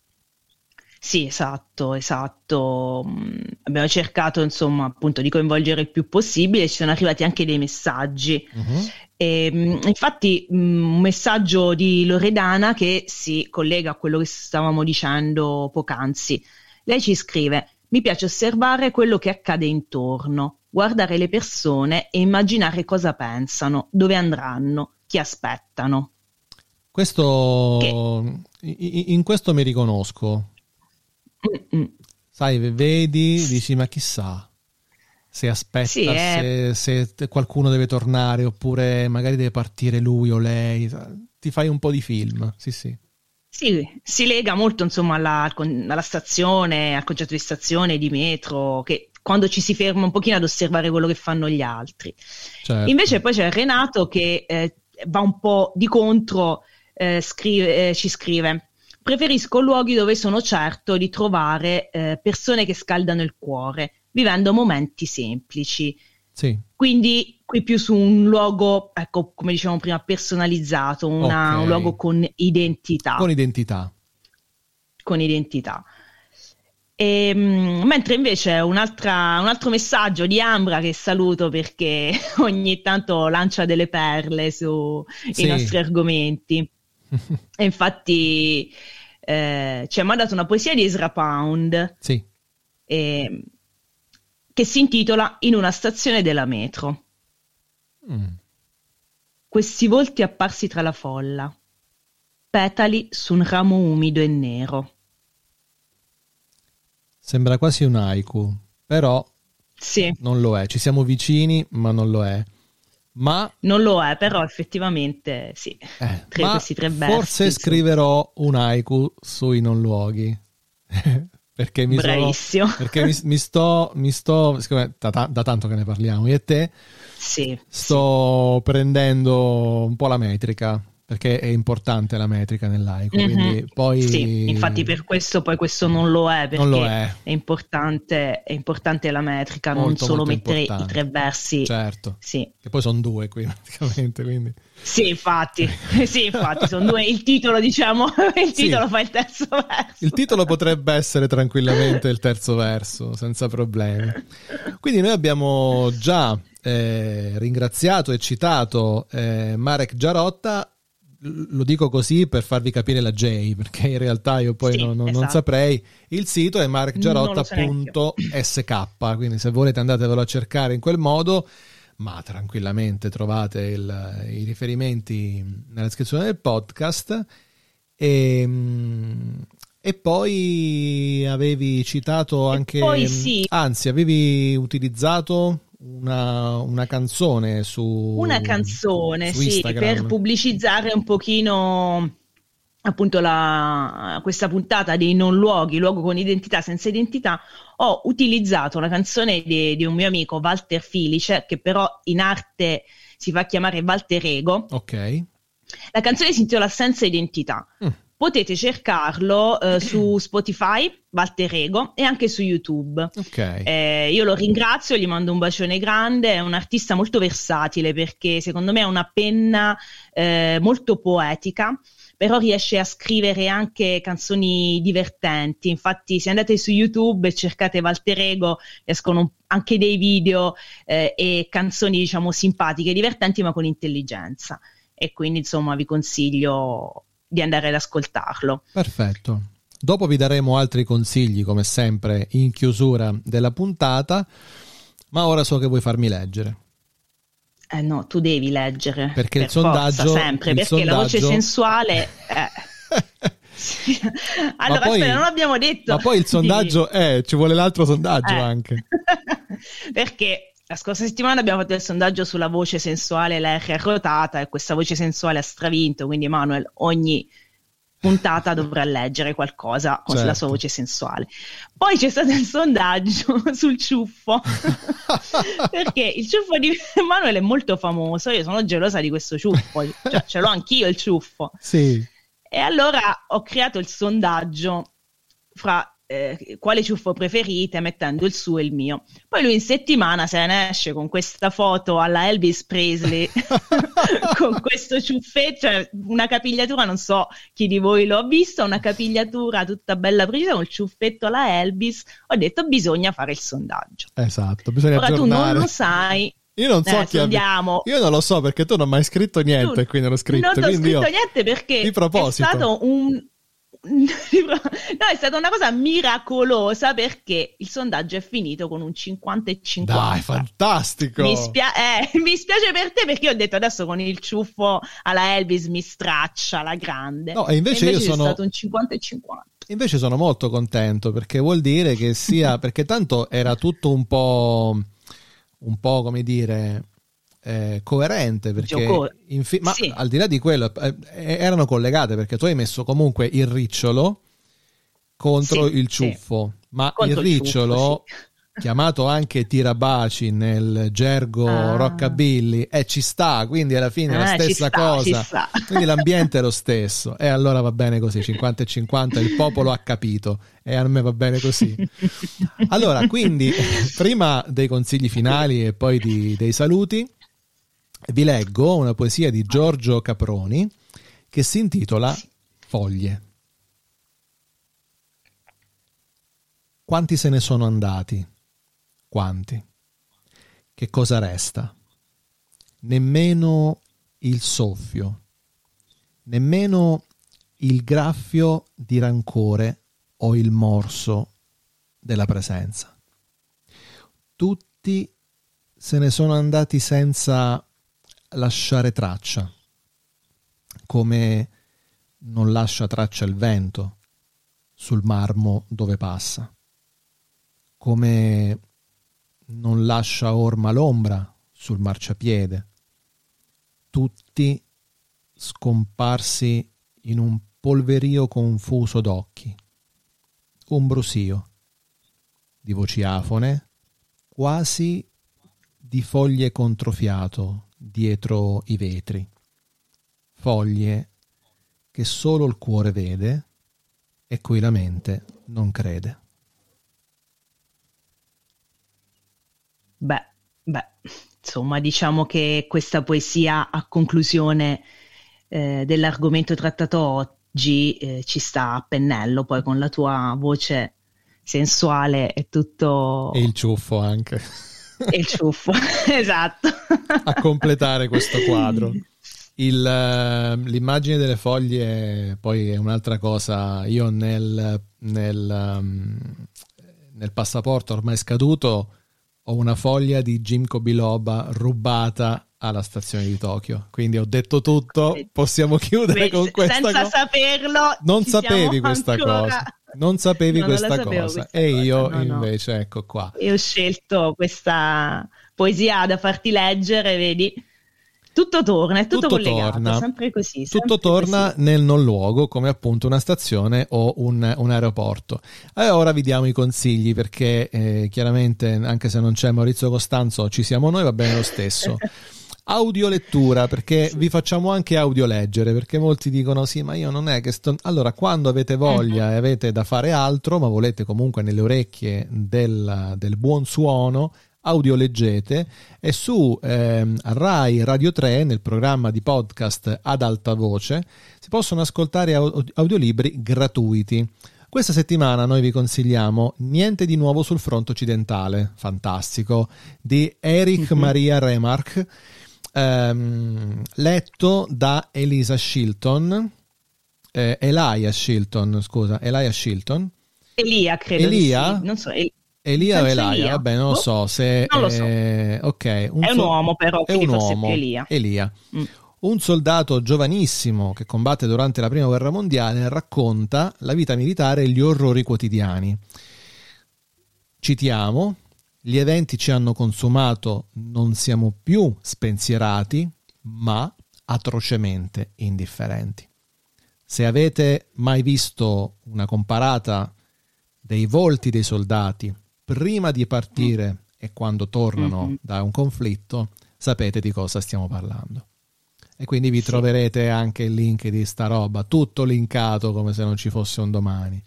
Sì, esatto, esatto. Mm, abbiamo cercato, insomma, appunto di coinvolgere il più possibile, ci sono arrivati anche dei messaggi. Uh-huh. E, mm, infatti, mm, un messaggio di Loredana che si collega a quello che stavamo dicendo poc'anzi. Lei ci scrive: Mi piace osservare quello che accade intorno, guardare le persone e immaginare cosa pensano, dove andranno, chi aspettano. Questo, in questo mi riconosco Mm-mm. Sai, vedi, dici ma chissà se aspetta, sì, se, se, qualcuno deve tornare oppure magari deve partire lui o lei, ti fai un po' di film, sì sì. Sì, si lega molto insomma alla, alla stazione, al concetto di stazione, di metro, che quando ci si ferma un pochino ad osservare quello che fanno gli altri. Certo. Invece poi c'è Renato che eh, va un po' di contro, eh, scrive, eh, ci scrive Preferisco luoghi dove sono certo di trovare eh, persone che scaldano il cuore, vivendo momenti semplici. Sì. Quindi qui più su un luogo, ecco, come dicevamo prima, personalizzato, una, okay. un luogo con identità. Con identità. Con identità. E, um, mentre invece un altro messaggio di Ambra che saluto perché ogni tanto lancia delle perle sui sì. nostri argomenti. E infatti eh, ci ha mandato una poesia di Ezra Pound sì. eh, che si intitola In una stazione della metro. Mm. Questi volti apparsi tra la folla, petali su un ramo umido e nero. Sembra quasi un haiku, però sì. non lo è. Ci siamo vicini, ma non lo è. Ma non lo è, però effettivamente sì. Eh, tre, questi tre versi. Forse scriverò un haiku sui non luoghi. perché mi, Bravissimo. Sono, perché mi, mi, sto, mi sto siccome da, da, tanto che ne parliamo io e te, sì, sto sì. prendendo un po' la metrica perché è importante la metrica nell'AICO. Mm-hmm. Poi... Sì, infatti per questo poi questo non lo è, perché lo è. È, importante, è, importante, la metrica, molto, non solo mettere importante. i tre versi. Certo, sì. che poi sono due qui praticamente. Quindi. Sì, infatti, sì, infatti, sono due. Il titolo, diciamo, il titolo sì. fa il terzo verso. Il titolo potrebbe essere tranquillamente il terzo verso, senza problemi. Quindi noi abbiamo già eh, ringraziato e citato eh, Marek Giarotta lo dico così per farvi capire la J, perché in realtà io poi sì, non, non, esatto. non, saprei. Il sito è markgiarotta.sk, quindi se volete andatevelo a cercare in quel modo, ma tranquillamente trovate il, i riferimenti nella descrizione del podcast. E, ehm, e poi avevi citato anche, poi, sì. anzi, avevi utilizzato una, una, canzone su una canzone su sì per pubblicizzare un pochino appunto la, questa puntata dei non luoghi luogo con identità senza identità ho utilizzato una canzone di, di un mio amico Walter Filice che però in arte si fa chiamare Walter Ego ok. La canzone si intitola Senza identità. Mm potete cercarlo eh, su Spotify, Walter Ego, e anche su YouTube. Okay. Eh, io lo ringrazio, gli mando un bacione grande, è un artista molto versatile perché secondo me ha una penna eh, molto poetica però riesce a scrivere anche canzoni divertenti. Infatti, se andate su YouTube e cercate Walter Ego, escono anche dei video eh, e canzoni, diciamo, simpatiche, divertenti, ma con intelligenza. E quindi, insomma, vi consiglio di andare ad ascoltarlo. Perfetto. Dopo vi daremo altri consigli, come sempre, in chiusura della puntata, ma ora so che vuoi farmi leggere. Eh no, tu devi leggere. Perché per il sondaggio... sempre, il perché sondaggio... la voce sensuale... Eh. allora, poi, aspetta, non l'abbiamo detto. Ma poi il sondaggio è, eh, ci vuole l'altro sondaggio eh. anche. perché la scorsa settimana abbiamo fatto il sondaggio sulla voce sensuale, la R rotata e questa voce sensuale ha stravinto, quindi Emanuele ogni puntata dovrà leggere qualcosa con certo. la sua voce sensuale. Poi c'è stato il sondaggio sul ciuffo, perché il ciuffo di Emanuele è molto famoso, io sono gelosa di questo ciuffo, cioè ce l'ho anch'io il ciuffo. Sì. E allora ho creato il sondaggio fra eh, quale ciuffo preferite mettendo il suo e il mio. Poi lui in settimana se ne esce con questa foto alla Elvis Presley con questo ciuffetto, cioè una capigliatura, non so chi di voi lo ha visto, una capigliatura tutta bella precisa con il ciuffetto alla Elvis. Ho detto bisogna fare il sondaggio. Esatto, bisogna Ora aggiornare. tu non lo sai, io non so eh, chi abbia... Io non lo so perché tu non hai mai scritto niente, tu, quindi non ho scritto. Non ho scritto niente perché è stato un, no, è stata una cosa miracolosa perché il sondaggio è finito con un 50 e 50. Dai, fantastico! Mi, spia- eh, mi spiace per te perché ho detto adesso con il ciuffo alla Elvis mi straccia la grande. No, e invece, e invece io sono... stato un 50 e 50. Invece sono molto contento perché vuol dire che sia... perché tanto era tutto un po'... un po' come dire eh, coerente perché fi- ma sì. al di là di quello eh, erano collegate perché tu hai messo comunque il ricciolo contro sì, il ciuffo sì. ma contro il ricciolo il ciuffo, chiamato anche tirabaci nel gergo ah. rockabilly e eh, ci sta quindi alla fine è la eh, stessa sta, cosa quindi l'ambiente è lo stesso e allora va bene così 50 e 50 il popolo ha capito e a me va bene così allora quindi prima dei consigli finali e poi di, dei saluti vi leggo una poesia di Giorgio Caproni che si intitola Foglie. Quanti se ne sono andati? Quanti? Che cosa resta? Nemmeno il soffio, nemmeno il graffio di rancore o il morso della presenza. Tutti se ne sono andati senza lasciare traccia, come non lascia traccia il vento sul marmo dove passa, come non lascia orma l'ombra sul marciapiede, tutti scomparsi in un polverio confuso d'occhi, un brusio di voci afone, quasi di foglie controfiato dietro i vetri. foglie che solo il cuore vede e cui la mente non crede. Beh, beh, insomma, diciamo che questa poesia a conclusione eh, dell'argomento trattato oggi eh, ci sta a pennello, poi con la tua voce sensuale e tutto... E il ciuffo anche. E il ciuffo, esatto. A completare questo quadro. Il, ehm, l'immagine delle foglie poi è un'altra cosa. Io nel, nel, um, nel passaporto ormai scaduto ho una foglia di Jimco Biloba rubata alla stazione di Tokyo. Quindi ho detto tutto, possiamo chiudere Beh, con questa cosa. Senza saperlo, non sapevi questa ancora... cosa. Non sapevi no, questa non cosa. Questa e cosa. io no, invece, no. ecco qua. Io ho scelto questa poesia da farti leggere, vedi? Tutto torna, è tutto, tutto collegato, torna. sempre così. Sempre tutto torna così. nel non luogo, come appunto una stazione o un, un aeroporto. E ora vi diamo i consigli perché eh, chiaramente, anche se non c'è Maurizio Costanzo, ci siamo noi, va bene lo stesso. audiolettura perché vi facciamo anche audio leggere perché molti dicono sì ma io non è che sto allora quando avete voglia e avete da fare altro ma volete comunque nelle orecchie del, del buon suono audio leggete e su eh, Rai Radio 3 nel programma di podcast ad alta voce si possono ascoltare audiolibri gratuiti. Questa settimana noi vi consigliamo Niente di nuovo sul fronte occidentale, fantastico, di Eric mm-hmm. Maria Remark, ehm, letto da Elisa Shilton, eh, Elia Shilton, scusa, Elia Shilton. Elia, credo. Elia? Sì. Non so, El- Elia o Elia? Vabbè, non lo boh. so se... Non lo so. Eh, ok. Un è un uomo però, è un uomo. Elia. Elia. Mm. Un soldato giovanissimo che combatte durante la prima guerra mondiale racconta la vita militare e gli orrori quotidiani. Citiamo, gli eventi ci hanno consumato, non siamo più spensierati, ma atrocemente indifferenti. Se avete mai visto una comparata dei volti dei soldati prima di partire e quando tornano mm-hmm. da un conflitto, sapete di cosa stiamo parlando. E quindi vi troverete anche il link di sta roba, tutto linkato come se non ci fosse un domani.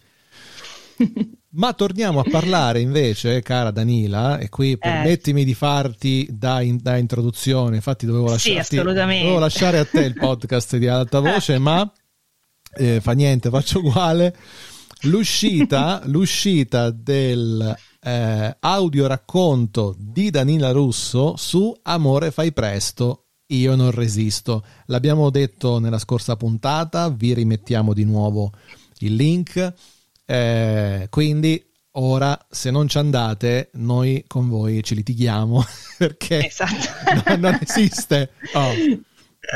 Ma torniamo a parlare invece, cara Danila, e qui eh. permettimi di farti da, in, da introduzione, infatti dovevo, lasciarti, sì, dovevo lasciare a te il podcast di alta voce, ma eh, fa niente, faccio uguale. L'uscita, l'uscita del eh, audio racconto di Danila Russo su Amore fai presto, io non resisto. L'abbiamo detto nella scorsa puntata, vi rimettiamo di nuovo il link. Eh, quindi ora se non ci andate noi con voi ci litighiamo perché esatto. no, non esiste. Oh,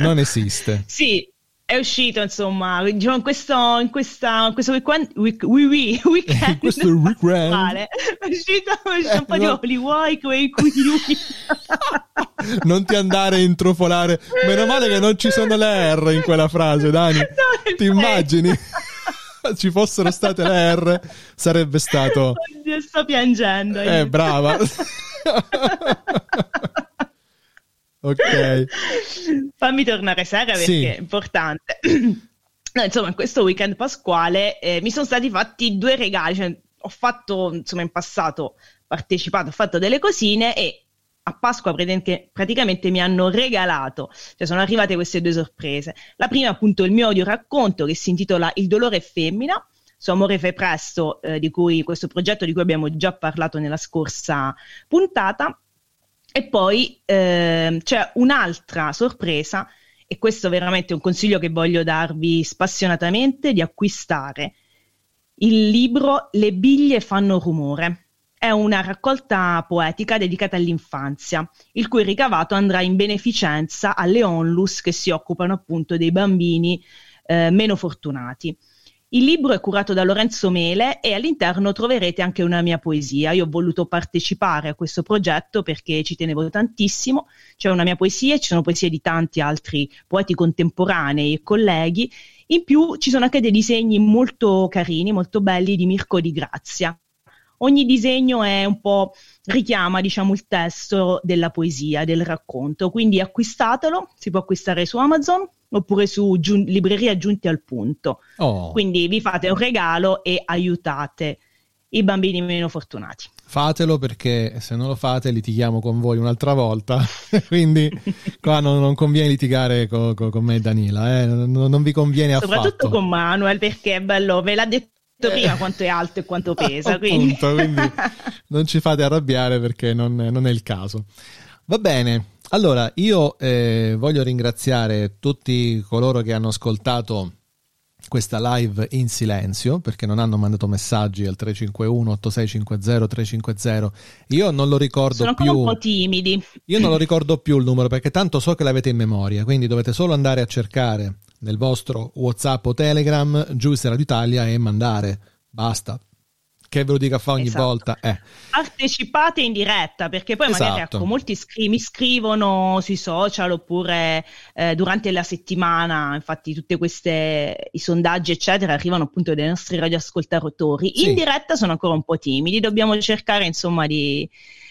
non esiste. Sì, è uscito insomma diciamo, in questo, in questa, in questo weekend, week, week, weekend in questo weekend vale. è uscito, è uscito eh, un po' no. di Holy quei non ti andare a intrufolare meno male che non ci sono le R in quella frase Dani no, ti immagini ci fossero state le R sarebbe stato Oddio, sto piangendo eh brava ok. Fammi tornare seria perché sì. è importante. No, insomma, in questo weekend pasquale eh, mi sono stati fatti due regali. Cioè, ho fatto, insomma, in passato partecipato, ho fatto delle cosine e a Pasqua praticamente mi hanno regalato, cioè sono arrivate queste due sorprese. La prima, appunto, il mio audio racconto che si intitola Il dolore è femmina. Su Amore fai presto, eh, di cui questo progetto di cui abbiamo già parlato nella scorsa puntata, e poi eh, c'è un'altra sorpresa, e questo veramente è un consiglio che voglio darvi spassionatamente, di acquistare il libro Le biglie fanno rumore. È una raccolta poetica dedicata all'infanzia, il cui ricavato andrà in beneficenza alle onlus che si occupano appunto dei bambini eh, meno fortunati. Il libro è curato da Lorenzo Mele e all'interno troverete anche una mia poesia. Io ho voluto partecipare a questo progetto perché ci tenevo tantissimo. C'è una mia poesia e ci sono poesie di tanti altri poeti contemporanei e colleghi. In più ci sono anche dei disegni molto carini, molto belli di Mirko Di Grazia. Ogni disegno è un po' richiama, diciamo, il testo della poesia, del racconto. Quindi acquistatelo, si può acquistare su Amazon oppure su giun- libreria giunti al punto. Oh. Quindi vi fate un regalo e aiutate i bambini meno fortunati. Fatelo perché se non lo fate litighiamo con voi un'altra volta, quindi qua non, non, conviene litigare con, con, con me e Danila, eh? non, non, vi conviene affatto. Soprattutto con Manuel perché è bello, ve l'ha detto prima eh. quanto è alto e quanto pesa, quindi. Appunto, quindi non ci fate arrabbiare perché non, non è il caso. Va bene, allora io eh, voglio ringraziare tutti coloro che hanno ascoltato questa live in silenzio perché non hanno mandato messaggi al 351 8650 350 io non lo ricordo Sono più un po' timidi io non lo ricordo più il numero perché tanto so che l'avete in memoria quindi dovete solo andare a cercare nel vostro whatsapp o telegram Giusto Radio Italia e mandare. Basta che ve lo dica fa ogni esatto. volta. Eh. Partecipate in diretta perché poi esatto. magari ecco, molti scri- mi scrivono sui social oppure eh, durante la settimana, infatti tutti questi sondaggi eccetera arrivano appunto dai nostri radioascoltatori. Sì. In diretta sono ancora un po' timidi, dobbiamo cercare insomma di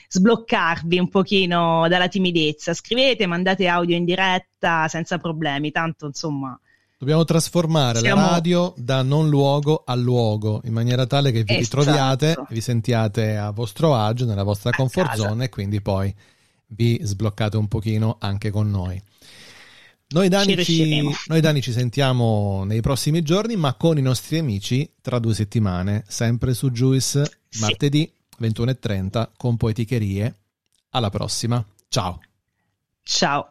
sbloccarvi un pochino dalla timidezza. Scrivete, mandate audio in diretta senza problemi, tanto insomma Dobbiamo trasformare Siamo... la radio da non luogo a luogo in maniera tale che vi esatto. ritroviate, vi sentiate a vostro agio nella vostra comfort zone e quindi poi vi sbloccate un pochino anche con noi. Noi Dani, ci, noi Dani ci sentiamo nei prossimi giorni, ma con i nostri amici tra due settimane, sempre su Juice, sì. martedì 21.30 con Poeticherie. Alla prossima, ciao. Ciao.